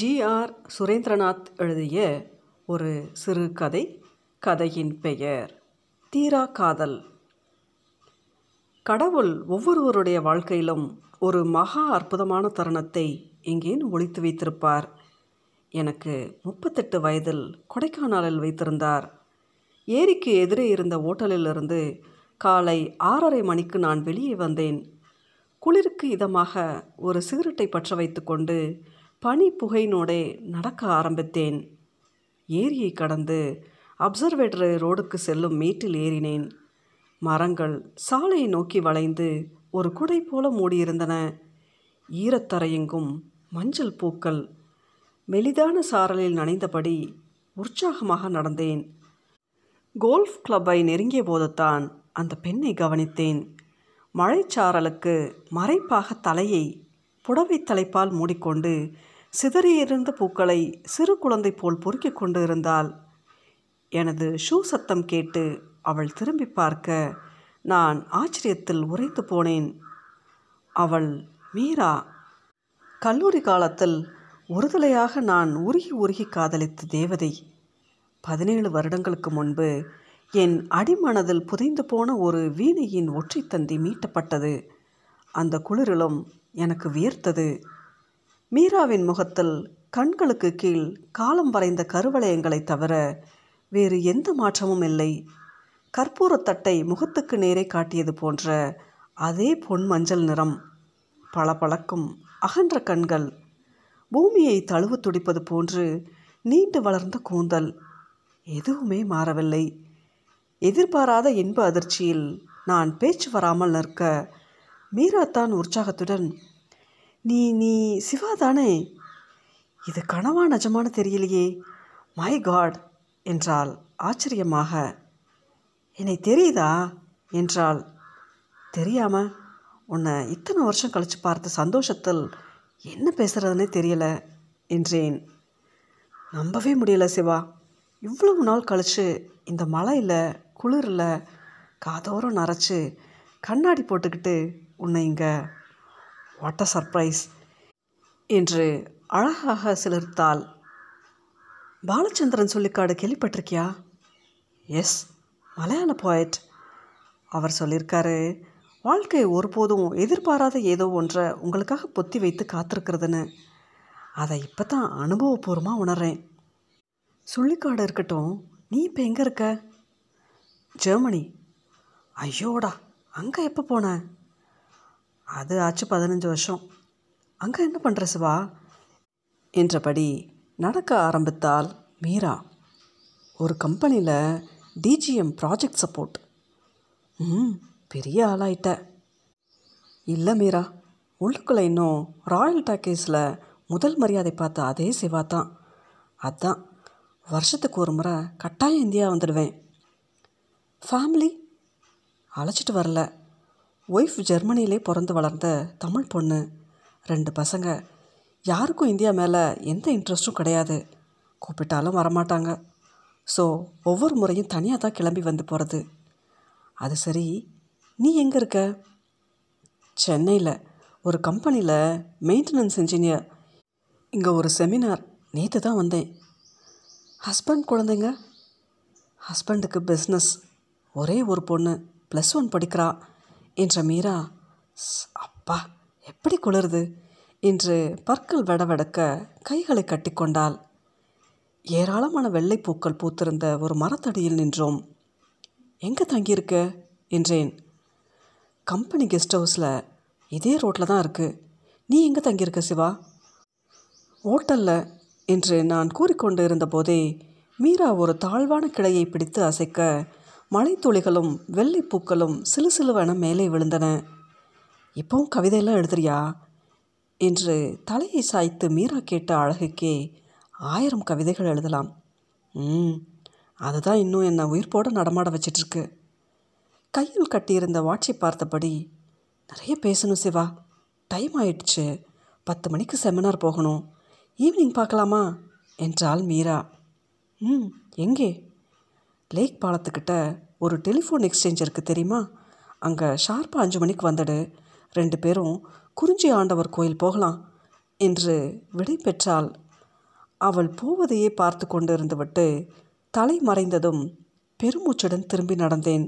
GR Surendranath எழுதிய ஒரு சிறுகதை கதையின் பெயர் தீரா காதல். கடவுள் ஒவ்வொருவருடைய வாழ்க்கையிலும் ஒரு மகா அற்புதமான தருணத்தை எங்கேனும் ஒழித்து வைத்திருப்பார். எனக்கு முப்பத்தெட்டு வயதில் கொடைக்கானலில் வைத்திருந்தார். ஏரிக்கு எதிரே இருந்த ஓட்டலிலிருந்து காலை ஆறரை மணிக்கு நான் வெளியே வந்தேன். குளிருக்கு இதமாக ஒரு சிகரெட்டை பற்ற வைத்துக்கொண்டு பனி புகையினோடே நடக்க ஆரம்பித்தேன். ஏரியை கடந்து அப்சர்வேட்டரி ரோடுக்கு செல்லும் மீட்டில் ஏறினேன். மரங்கள் சாலையை நோக்கி வளைந்து ஒரு குடை போல மூடியிருந்தன. ஈரத்தரையெங்கும் மஞ்சள் பூக்கள் மெலிதான சாரலில் நனைந்தபடி உற்சாகமாக நடந்தேன். கோல்ஃப் கிளப்பை நெருங்கிய போதுத்தான் அந்த பெண்ணை கவனித்தேன். மழைச்சாரலுக்கு மறைப்பாக தலையை புடவை தலைப்பால் மூடிக்கொண்டு சிதறியிருந்த பூக்களை சிறு குழந்தை போல் பொறுக்கிக் கொண்டு இருந்தாள் எனது ஷூ சத்தம் கேட்டு அவள் திரும்பி பார்க்க நான் ஆச்சரியத்தில் உரைத்து போனேன். அவள் மீரா கல்லூரி காலத்தில் ஒருதலையாக நான் உருகி உருகி காதலித்த தேவதை. பதினேழு வருடங்களுக்கு முன்பு என் அடிமனதில் புதைந்து போன ஒரு வீணையின் ஒற்றைத்தந்தி மீட்டப்பட்டது. அந்த குளிரிலும் எனக்கு வியர்த்தது. மீராவின் முகத்தில் கண்களுக்கு கீழ் காலம் வரைந்த கருவளையங்களை தவிர வேறு எந்த மாற்றமும் இல்லை. கற்பூரத்தட்டை முகத்துக்கு நேரே காட்டியது போன்ற அதே பொன் மஞ்சள் நிறம். பளபளக்கும் அகன்ற கண்கள். பூமியை தழுவு துடிப்பது போன்று நீண்டு வளர்ந்த கூந்தல். எதுவுமே மாறவில்லை. எதிர்பாராத இன்ப அதிர்ச்சியில் நான் பேச்சு வராமல் நிற்க மீராத்தான் உற்சாகத்துடன் நீ நீ சிவா தானே இது கனவா நிஜமான தெரியலையே. மை காட் என்றாள் ஆச்சரியமாக. என்னை தெரியுதா? என்றாள். தெரியாம உன்னை இத்தனை வருஷம் கழித்து பார்த்த சந்தோஷத்தில் என்ன பேசுகிறதுனே தெரியல என்றேன். நம்பவே முடியல சிவா. இவ்வளவு நாள் கழித்து இந்த மழையில் குளிரில் காதோரம் நரைச்சி கண்ணாடி போட்டுக்கிட்டு உன்னை இங்கே வாட் அ சர்ப்ரைஸ் என்று அழகாக சிலிர்த்தாள். பாலச்சந்திரன் சொல்லிக்காடு கேள்விப்பட்டிருக்கியா? எஸ் மலையாள போயட் அவர் சொல்லியிருக்காரு வாழ்க்கை ஒருபோதும் எதிர்பாராத ஏதோ ஒன்றை உங்களுக்காக பொத்தி வைத்து காத்திருக்கிறதுன்னு. அதை இப்போ தான் அனுபவபூர்வமாக உணர்றேன். சொல்லிக்காடு இருக்கட்டும் நீ இப்போ எங்கே இருக்க? ஜெர்மனி. ஐயோடா அங்கே எப்போ போன? அது ஆச்சு பதினஞ்சு வருஷம். அங்கே என்ன பண்ணுற சிவா? என்றபடி நடக்க ஆரம்பித்தால் மீரா. ஒரு கம்பெனியில் டிஜிஎம் ப்ராஜெக்ட் சப்போர்ட். ம் பெரிய ஆளாயிட்ட. இல்லை மீரா உள்ளுக்குள்ளே இன்னும் ராயல் டாக்கீஸில் முதல் மரியாதை பார்த்த அதே சிவா தான். அதான் வருஷத்துக்கு ஒரு முறை கட்டாயம் இந்தியா வந்துடுவேன். ஃபேமிலி? அழைச்சிட்டு வரல. ஒய்ஃப் ஜெர்மனியிலே பிறந்து வளர்ந்த தமிழ் பொண்ணு. ரெண்டு பசங்க. யாருக்கும் இந்தியா மேலே எந்த இன்ட்ரெஸ்ட்டும் கிடையாது. கூப்பிட்டாலும் வரமாட்டாங்க. ஸோ ஒவ்வொரு முறையும் தனியாக தான் கிளம்பி வந்து போகிறது அது சரி. நீ எங்கே இருக்க? சென்னையில். ஒரு கம்பெனியில் மெயின்டெனன்ஸ் இன்ஜினியர் இங்கே ஒரு செமினார் நேற்று தான் வந்தேன். ஹஸ்பண்ட் குழந்தைங்க? ஹஸ்பண்டுக்கு பிஸ்னஸ் ஒரே ஒரு பொண்ணு. ப்ளஸ் ஒன் படிக்கிறா. என்ற மீரா அப்பா எப்படி குளிருது? என்று பற்கள் வடவடக்க கைகளை கட்டிக்கொண்டாள் ஏராளமான வெள்ளைப்பூக்கள் பூத்திருந்த ஒரு மரத்தடியில் நின்றோம். எங்கே தங்கியிருக்க? என்றேன். கம்பெனி கெஸ்ட் ஹவுஸில். இதே ரோட்டில் தான் இருக்குது நீ எங்கே தங்கியிருக்க சிவா? ஓட்டல்ல என்று நான் கூறிக்கொண்டு இருந்தபோதே மீரா ஒரு தாழ்வான கிளையை பிடித்து அசைக்க மலைத்துளிகளும் வெள்ளைப்பூக்களும் சிலுசிலுவென மேலே விழுந்தன. இப்போவும் கவிதையெல்லாம் எழுதுறியா? என்று தலையை சாய்த்து மீரா கேட்ட அழகுக்கே ஆயிரம் கவிதைகள் எழுதலாம். ம் அதுதான் இன்னும் என்னை உயிர்ப்போடு நடமாட வச்சிட்ருக்கு. கையில் கட்டியிருந்த வாட்சை பார்த்தபடி நிறைய பேசணும் சிவா. டைம் ஆயிடுச்சு. பத்து மணிக்கு செமினார் போகணும். ஈவினிங் பார்க்கலாமா? என்றாள் மீரா. ம் எங்கே? லேக் பாலத்துக்கிட்ட ஒரு டெலிஃபோன் எக்ஸ்சேஞ்ச் இருக்குது தெரியுமா? அங்கே ஷார்ப்பாக அஞ்சு மணிக்கு வந்துடு ரெண்டு பேரும் குறிஞ்சி ஆண்டவர் கோயில் போகலாம் என்று விடை பெற்றாள். அவள் போவதையே பார்த்து கொண்டு இருந்துவிட்டு தலை மறைந்ததும் பெருமூச்சுடன் திரும்பி நடந்தேன்.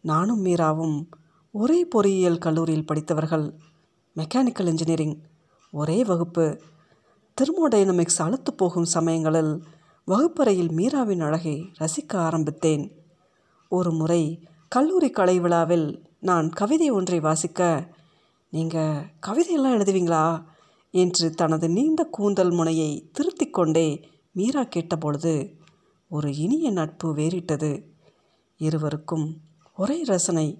நானும் மீராவும் ஒரே பொறியியல் கல்லூரியில் படித்தவர்கள். Mechanical engineering. ஒரே வகுப்பு. தெர்மோடைனமிக்ஸ் அழுத்து போகும் சமயங்களில் வகுப்பறையில் மீராவின் அழகை ரசிக்க ஆரம்பித்தேன். ஒரு முறை கல்லூரி கலை விழாவில் நான் கவிதை ஒன்றை வாசிக்க நீங்கள் கவிதையெல்லாம் எழுதுவீங்களா? என்று தனது நீண்ட கூந்தல் முனையை திருத்தி கொண்டே மீரா கேட்டபொழுது ஒரு இனிய நட்பு வேறிட்டது. இருவருக்கும் ஒரே ரசனை.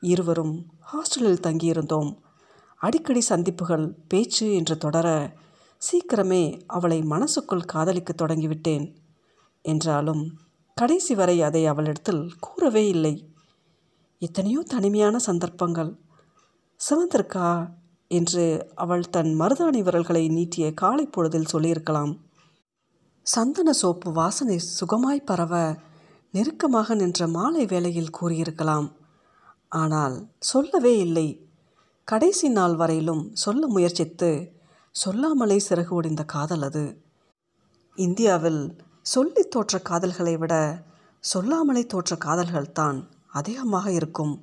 இருவரும் ஹாஸ்டலில் தங்கியிருந்தோம். அடிக்கடி சந்திப்புகள் பேச்சு என்று தொடர சீக்கிரமே அவளை மனசுக்குள் காதலிக்க தொடங்கிவிட்டேன் என்றாலும் கடைசி வரை அதை அவளிடத்தில் கூறவே இல்லை. எத்தனையோ தனிமையான சந்தர்ப்பங்கள். சிவந்திருக்கா என்று அவள் தன் மருதாணி விரல்களை நீட்டிய காலை பொழுதில் சொல்லியிருக்கலாம். சந்தன சோப்பு வாசனை சுகமாய் பரவ நெருக்கமாக நின்ற மாலை வேளையில் கூறியிருக்கலாம். ஆனால் சொல்லவே இல்லை. கடைசி நாள் வரையிலும் சொல்ல முயற்சித்து சொல்லாமலே சிறகு ஒடிந்த காதல் அது. இந்தியாவில் சொல்லி தோற்ற காதல்களை விட சொல்லாமலே தோற்ற காதல்கள் தான் அதிகமாக இருக்கும்.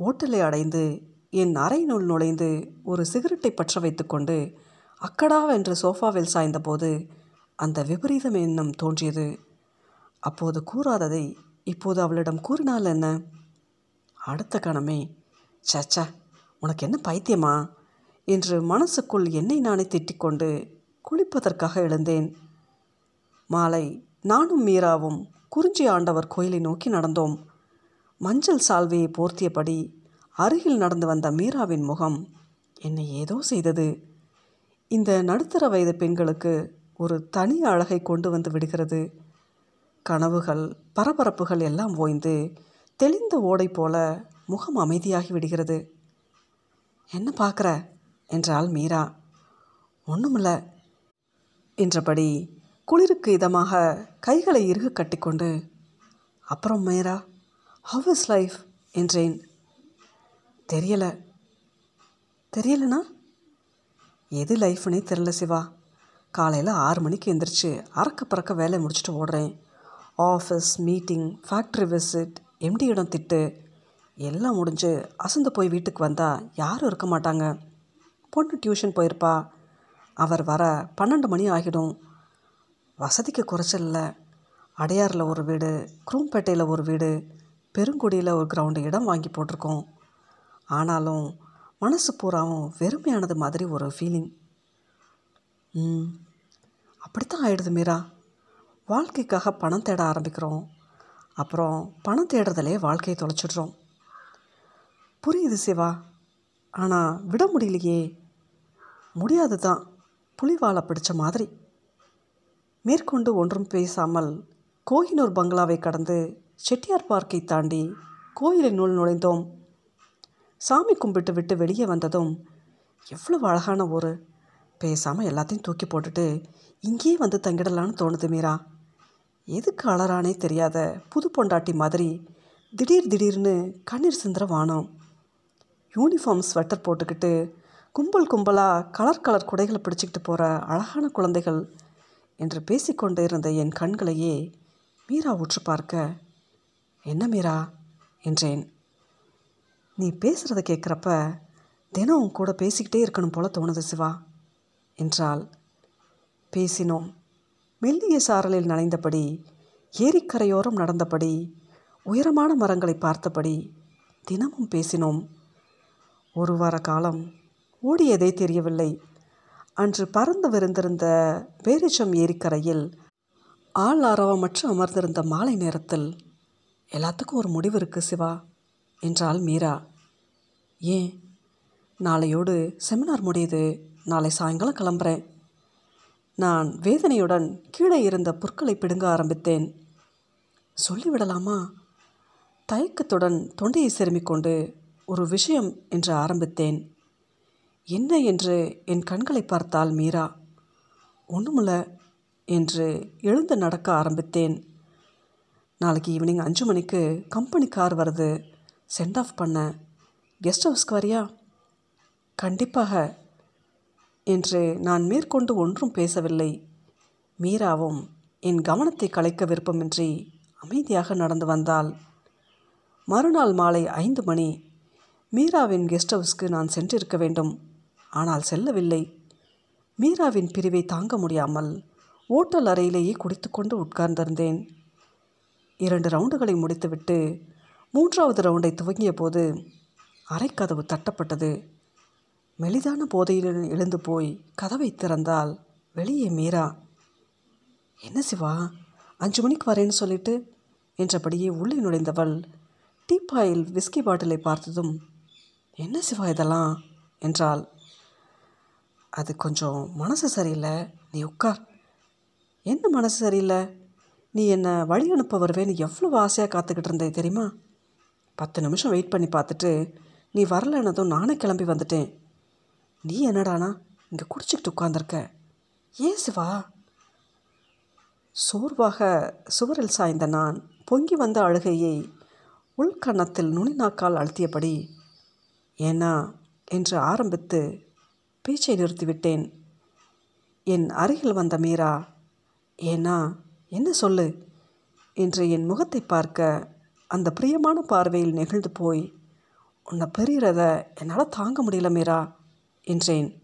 ஓட்டலை அடைந்து என் அறையினுள் நுழைந்து ஒரு சிகரெட்டை பற்ற வைத்துக்கொண்டு அக்கடாவென்று சோஃபாவில் சாய்ந்தபோது அந்த விபரீதம் எண்ணம் தோன்றியது. அப்போது கூறாததை இப்போது அவளிடம் கூறினால் என்ன? அடுத்த கணமே சச்சா உனக்கு என்ன பைத்தியமா? என்று மனசுக்குள் என்னை நானே திட்டிக்கொண்டு குளிப்பதற்காக எழுந்தேன். மாலை நானும் மீராவும் குறிஞ்சி ஆண்டவர் கோயிலை நோக்கி நடந்தோம். மஞ்சள் சால்வையை போர்த்தியபடி அருகில் நடந்து வந்த மீராவின் முகம் என்னை ஏதோ செய்தது. இந்த நடுத்தர வயது பெண்களுக்கு ஒரு தனி அழகை கொண்டு வந்து விடுகிறது. கனவுகள் பரபரப்புகள் எல்லாம் ஓய்ந்து தெளிந்த ஓடை போல முகம் அமைதியாகி விடுகிறது. என்ன பார்க்குற? என்றாள் மீரா. ஒன்றுமில்ல என்றபடி குளிருக்கு இதமாக கைகளை இறுக கட்டிக்கொண்டு அப்புறம் மீரா ஹவ் இஸ் லைஃப் என்றேன். தெரியலை. தெரியலனா? எது லைஃப்னே தெரில சிவா. காலையில் ஆறு மணிக்கு எந்திரிச்சு அறக்க பறக்க வேலையை முடிச்சுட்டு ஓடுறேன். ஆஃபீஸ் மீட்டிங் ஃபேக்ட்ரி விசிட் எம்டியிடம் திட்டு எல்லாம் முடிஞ்சு அசந்து போய் வீட்டுக்கு வந்தால் யாரும் இருக்க மாட்டாங்க. பொண்ணு டியூஷன் போயிருப்பா. அவர் வர பன்னெண்டு மணி ஆகிடும். வசதிக்கு குறைச்சல் அடையாறில் அடையாரில் ஒரு வீடு குரூம்பேட்டையில் ஒரு வீடு பெருங்குடியில் ஒரு கிரவுண்டு இடம் வாங்கி போட்டிருக்கோம். ஆனாலும் மனசு பூராவும் வெறுமையானது மாதிரி ஒரு ஃபீலிங் ம். அப்படித்தான் ஆயிடுது மீரா. வாழ்க்கைக்காக பணம் தேட ஆரம்பிக்கிறோம். அப்புறம் பணம் தேடுறதுலே வாழ்க்கையை தொலைச்சிடுறோம். புரியுது சிவா. ஆனால் விட முடியலையே. முடியாது தான் புலிவாலை பிடிச்ச மாதிரி. மேற்கொண்டு ஒன்றும் பேசாமல் கோகினூர் பங்களாவை கடந்து செட்டியார் பார்க்கை தாண்டி கோயிலினுள் நுழைந்தோம். சாமி கும்பிட்டு விட்டு வெளியே வந்ததும் எவ்வளவு அழகான ஒரு பேசாமல் எல்லாத்தையும் தூக்கி போட்டுட்டு இங்கேயே வந்து தங்கிடலான்னு தோணுது மீரா. எதுக்கு அலறானே தெரியாத புது பொண்டாட்டி மாதிரி திடீர் திடீர்னு கண்ணீர் சிந்துற வானம். யூனிஃபார்ம் ஸ்வெட்டர் போட்டுக்கிட்டு கும்பல் கும்பலாக கலர் கலர் குடைகளை பிடிச்சிக்கிட்டு போகிற அழகான குழந்தைகள் என்று பேசிக்கொண்டு இருந்த என் கண்களையே மீரா உற்று பார்க்க என்ன மீரா? என்றேன். நீ பேசுகிறத கேட்குறப்ப தினம் உன் கூட பேசிக்கிட்டே இருக்கணும் போல தோணுது சிவா என்றால் பேசினோம். மெல்லிய சாரலில் நனைந்தபடி ஏரிக்கரையோரம் நடந்தபடி உயரமான மரங்களை பார்த்தபடி தினமும் பேசினோம். ஒரு வார காலம் ஓடியதே தெரியவில்லை. அன்று பறந்து விருந்திருந்த பேரிச்சம் ஏரிக்கரையில் ஆள் ஆரவமற்று அமர்ந்திருந்த மாலை நேரத்தில் எல்லாத்துக்கும் ஒரு முடிவு இருக்குது சிவா என்றாள் மீரா. ஏன்? நாளையோடு செமினார் முடியுது. நாளை சாயங்காலம் கிளம்புறேன். நான் வேதனையுடன் கீழே இருந்த புற்களை பிடுங்க ஆரம்பித்தேன். சொல்லிவிடலாமா? தயக்கத்துடன் தொண்டையை செருமிக்கொண்டு ஒரு விஷயம் என்று ஆரம்பித்தேன். என்ன என்று என் கண்களை பார்த்தாள் மீரா. ஒன்றுமில்ல என்று எழுந்து நடக்க ஆரம்பித்தேன். நாளைக்கு ஈவினிங் அஞ்சு மணிக்கு கம்பெனி கார் வருது. சென்ட் ஆஃப் பண்ண. கெஸ்ட் ஹவுஸ்க்கு வரியா? கண்டிப்பாக. என்று நான் மேற்கொண்டு ஒன்றும் பேசவில்லை. மீராவும் என் கவனத்தை கலைக்க விருப்பமின்றி அமைதியாக நடந்து வந்தாள். மறுநாள் மாலை ஐந்து மணி மீராவின் கெஸ்ட் ஹவுஸ்க்கு நான் சென்றிருக்க வேண்டும். ஆனால் செல்லவில்லை. மீராவின் பிரிவை தாங்க முடியாமல் ஓட்டல் அறையிலேயே குடித்துக்கொண்டு உட்கார்ந்திருந்தேன். இரண்டு ரவுண்டுகளை முடித்துவிட்டு மூன்றாவது ரவுண்டை துவங்கிய போது அறைக்கதவு தட்டப்பட்டது. மெலிதான போதையில் எழுந்து போய் கதவை திறந்தால் வெளியே மீரா. என்ன சிவா அஞ்சு மணிக்கு வரேன்னு சொல்லிட்டு? என்றபடியே உள்ளே நுழைந்தவள் டீப்பாயில் விஸ்கி பாட்டிலை பார்த்ததும் என்ன சிவா இதெல்லாம்? என்றாள். அது கொஞ்சம் மனசு சரியில்லை. நீ உட்கார். என்ன மனசு சரியில்லை? நீ என்னை வழி அனுப்ப வருவேன்னு எவ்வளோ ஆசையாக காத்துக்கிட்டு இருந்தே தெரியுமா? பத்து நிமிஷம் வெயிட் பண்ணி பார்த்துட்டு நீ வரலன்னதும் நானே கிளம்பி வந்துட்டேன். நீ என்னடானா இங்கே குடிச்சிக்கிட்டு உட்காந்துருக்க ஏன் சிவா? சோர்வாக சுவரில் சாய்ந்த நான் பொங்கி வந்த அழுகையை உள்கன்னத்தில் நுனிநாக்கால் அழுத்தியபடி ஏன்னா? என்று ஆரம்பித்து பேச்சை நிறுத்திவிட்டேன். என் அருகில் வந்த மீரா ஏன்னா என்ன சொல்லு? என்று என் முகத்தை பார்க்க அந்த பிரியமான பார்வையில் நெகிழ்ந்து போய் உன்னை பெரியறத என்னால் தாங்க முடியல மீரா என்றேன்.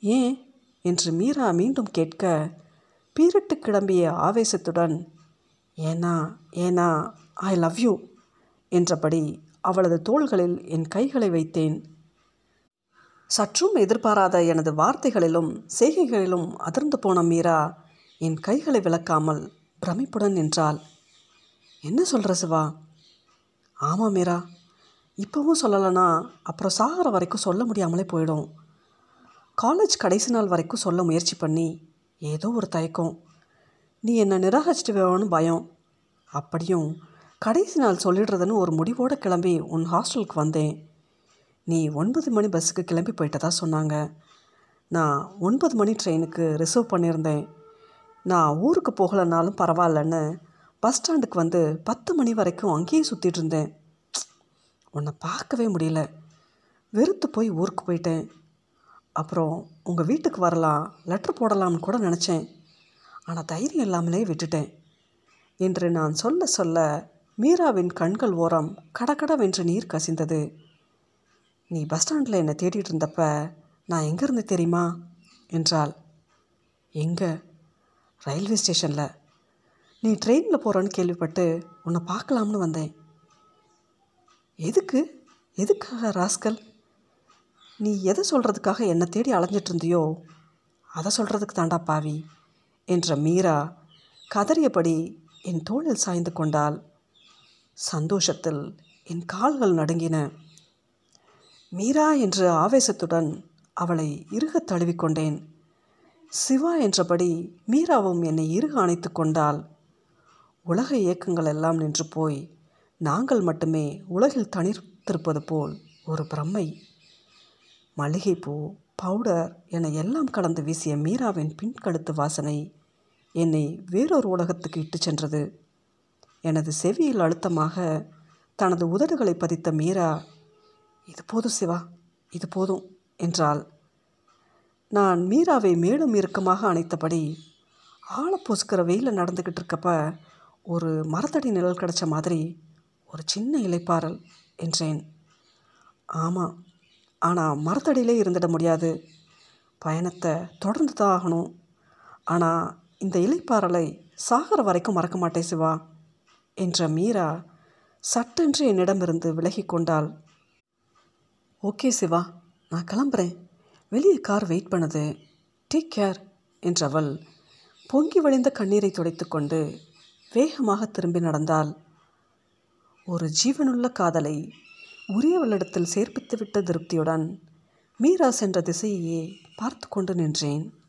ஏன்? என்று மீரா மீண்டும் கேட்க பீரிட்டு கிளம்பிய ஆவேசத்துடன் ஏனா ஏனா ஐ லவ் யூ என்றபடி அவளது தோள்களில் என் கைகளை வைத்தேன். சற்றும் எதிர்பாராத எனது வார்த்தைகளிலும் செய்கைகளிலும் அதிர்ந்து போன மீரா என் கைகளை விளக்காமல் பிரமிப்புடன் நின்றாள். என்ன சொல்கிற சிவா? ஆமாம் மீரா. இப்போவும் சொல்லலைன்னா அப்புறம் சாகிற வரைக்கும் சொல்ல முடியாமலே போயிடும். காலேஜ் கடைசி நாள் வரைக்கும் சொல்ல முயற்சி பண்ணி ஏதோ ஒரு தயக்கம். நீ என்னை நிராகரிச்சிட்டு வேணும்னு பயம். அப்படியும் கடைசி நாள் சொல்லிடுறதுன்னு ஒரு முடிவோடு கிளம்பி உன் ஹாஸ்டலுக்கு வந்தேன். நீ ஒன்பது மணி பஸ்ஸுக்கு கிளம்பி போயிட்டதா சொன்னாங்க. நான் ஒன்பது மணி ட்ரெயினுக்கு ரிசர்வ் பண்ணியிருந்தேன். நான் ஊருக்கு போகலைனாலும் பரவாயில்லன்னு பஸ் ஸ்டாண்டுக்கு வந்து பத்து மணி வரைக்கும் அங்கேயே சுற்றிட்டு இருந்தேன். உன்னை பார்க்கவே முடியல. வெறுத்து போய் ஊருக்கு போயிட்டேன். அப்புறம் உங்கள் வீட்டுக்கு வரலாம் லெட்ரு போடலாம்னு கூட நினச்சேன். ஆனால் தைரியம் இல்லாமலே விட்டுட்டேன். என்று நான் சொல்ல சொல்ல மீராவின் கண்கள் ஓரம் கடகடவென்று நீர் கசிந்தது. நீ பஸ் ஸ்டாண்டில் என்னை தேடிட்டு இருந்தப்ப நான் எங்கே இருந்து தெரியுமா? என்றாள். எங்கே? ரயில்வே ஸ்டேஷனில். நீ ட்ரெயினில் போகிறோன்னு கேள்விப்பட்டு உன்னை பார்க்கலாம்னு வந்தேன். எதுக்கு? எதுக்காக ராஸ்கல்? நீ எதை சொல்கிறதுக்காக என்னை தேடி அலைஞ்சிட்டு இருந்தியோ அதை சொல்கிறதுக்கு தாண்டா பாவி என்ற மீரா கதறியபடி என் தோளில் சாய்ந்து கொண்டால் சந்தோஷத்தில் என் கால்கள் நடுங்கின. மீரா என்ற ஆவேசத்துடன் அவளை இறுகத் தழுவிக்கொண்டேன். சிவா என்றபடி மீராவும் என்னை இறுக அணைத்து கொண்டால் உலக இயக்கங்கள் எல்லாம் நின்று போய் நாங்கள் மட்டுமே உலகில் தனித்திருப்பது போல் ஒரு பிரம்மை. மல்லிகைப்பூ பவுடர் என எல்லாம் கலந்து வீசிய மீராவின் பின்கழுத்து வாசனை என்னை வேறொரு உலகத்துக்கு இட்டு சென்றது. எனது செவியில் அழுத்தமாக தனது உதடுகளை பதித்த மீரா இது போதும் சிவா இது போதும் என்றாள். நான் மீராவை மேலும் இறுக்கமாக அணைத்தபடி ஆழ பொசுக்கிற வெயிலில் நடந்துக்கிட்டு இருக்கப்ப ஒரு மரத்தடி நிழல் கிடச்ச மாதிரி ஒரு சின்ன இலைப்பாறல் என்றேன். ஆமாம் ஆனால் மரத்தடியிலே இருந்துட முடியாது. பயணத்தை தொடர்ந்து தான் ஆகணும். ஆனால் இந்த இலைப்பாறலை சாகர வரைக்கும் மறக்க மாட்டேன் சிவா என்ற மீரா சட்டென்று என்னிடமிருந்து விலகி கொண்டாள். ஓகே சிவா நான் கிளம்புறேன். வெளியே கார் வெயிட் பண்ணுது. டேக் கேர் என்றவள் பொங்கி வழிந்த கண்ணீரை துடைத்து கொண்டு வேகமாக திரும்பி நடந்தாள். ஒரு ஜீவனுள்ள காதலை உரியவளிடத்தில் சேர்ப்பித்துவிட்ட திருப்தியுடன் மீரா சென்ற திசையையே பார்த்து கொண்டு நின்றேன்.